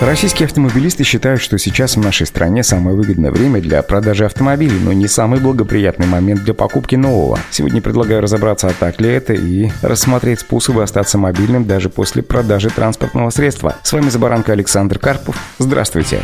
Российские автомобилисты считают, что сейчас в нашей стране самое выгодное время для продажи автомобилей, но не самый благоприятный момент для покупки нового. Сегодня предлагаю разобраться, а так ли это, и рассмотреть способы остаться мобильным даже после продажи транспортного средства. С вами Забаранка Александр Карпов. Здравствуйте.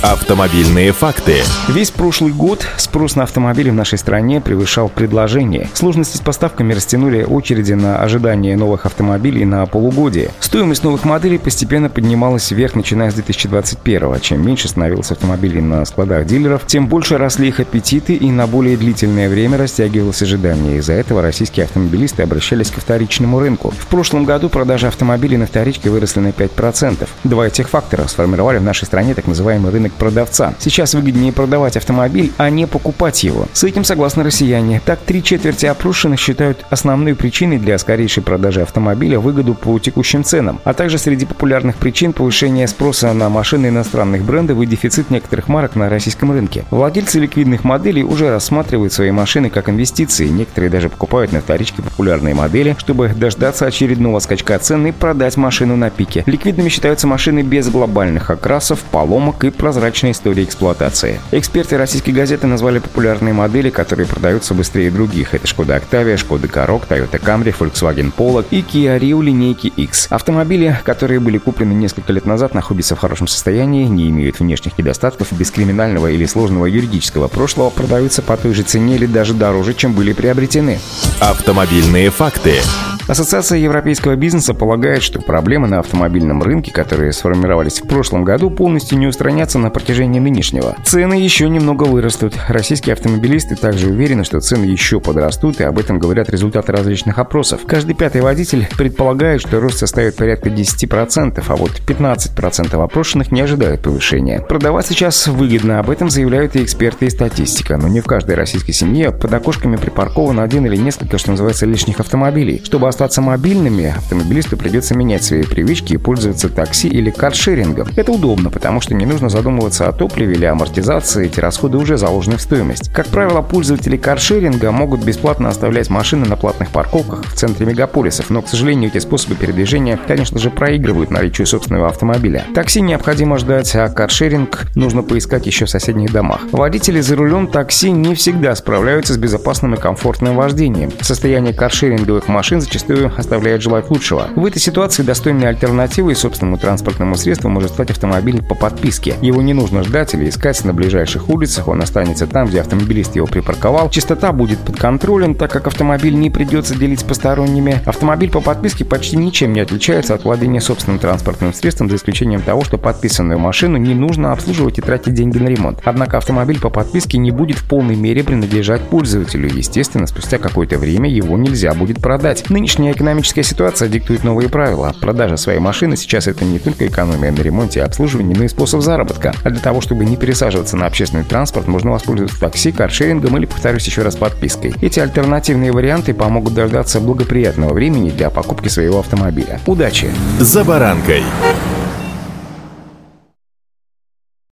Автомобильные факты. Весь прошлый год спрос на автомобили в нашей стране превышал предложение. Сложности с поставками растянули очереди на ожидание новых автомобилей на полугодие. Стоимость новых моделей постепенно поднималась вверх, начиная с 2021 Чем меньше становилось автомобилей на складах дилеров, тем больше росли их аппетиты и на более длительное время растягивалось ожидание. Из-за этого российские автомобилисты обращались ко вторичному рынку. В прошлом году продажи автомобилей на вторичке выросли на 5%. Два этих фактора сформировали в нашей стране так называемый рынок продавца. Сейчас выгоднее продавать автомобиль, а не покупать его. С этим согласны россияне. Так, три четверти опрошенных считают основной причиной для скорейшей продажи автомобиля выгоду по текущим ценам, а также среди популярных причин повышения спроса на машины иностранных брендов и дефицит некоторых марок на российском рынке. Владельцы ликвидных моделей уже рассматривают свои машины как инвестиции. Некоторые даже покупают на вторичке популярные модели, чтобы дождаться очередного скачка цен и продать машину на пике. Ликвидными считаются машины без глобальных окрасов, поломок и прозрачной истории эксплуатации. Эксперты российской газеты назвали популярные модели, которые продаются быстрее других. Это Шкода Октавия, Шкода Корок, Toyota Camry, Volkswagen Polo и Kia Rio линейки X. Автомобили, которые были куплены несколько лет назад, находятся в хорошем состоянии, не имеют внешних недостатков, без криминального или сложного юридического прошлого, продаются по той же цене или даже дороже, чем были приобретены. Автомобильные факты. Ассоциация европейского бизнеса полагает, что проблемы на автомобильном рынке, которые сформировались в прошлом году, полностью не устранятся на протяжении нынешнего. Цены еще немного вырастут. Российские автомобилисты также уверены, что цены еще подрастут, и об этом говорят результаты различных опросов. Каждый пятый водитель предполагает, что рост составит порядка 10%, а вот 15% опрошенных не ожидают повышения. Продавать сейчас выгодно, об этом заявляют и эксперты и статистика, но не в каждой российской семье под окошками припаркован один или несколько, что называется, лишних автомобилей. Чтобы остаться мобильными, автомобилисту придется менять свои привычки и пользоваться такси или каршерингом. Это удобно, потому что не нужно задумываться о топливе или амортизации, эти расходы уже заложены в стоимость. Как правило, пользователи каршеринга могут бесплатно оставлять машины на платных парковках в центре мегаполисов, но, к сожалению, эти способы передвижения, конечно же, проигрывают наличию собственного автомобиля. Такси необходимо ждать, а каршеринг нужно поискать еще в соседних домах. Водители за рулем такси не всегда справляются с безопасным и комфортным вождением. Состояние каршеринговых машин зачастую зачастую оставляет желать лучшего. В этой ситуации достойной альтернативой собственному транспортному средству может стать автомобиль по подписке. Его не нужно ждать или искать на ближайших улицах, он останется там, где автомобилист его припарковал. Частота будет под контролем, так как автомобиль не придется делить с посторонними. Автомобиль по подписке почти ничем не отличается от владения собственным транспортным средством, за исключением того, что подписанную машину не нужно обслуживать и тратить деньги на ремонт. Однако автомобиль по подписке не будет в полной мере принадлежать пользователю. Естественно, спустя какое-то время его нельзя будет продать. Нынешний Нынешняя экономическая ситуация диктует новые правила. Продажа своей машины сейчас это не только экономия на ремонте и обслуживании, но и способ заработка. А для того, чтобы не пересаживаться на общественный транспорт, можно воспользоваться такси, каршерингом или, повторюсь еще раз, подпиской. Эти альтернативные варианты помогут дождаться благоприятного времени для покупки своего автомобиля. Удачи! За баранкой!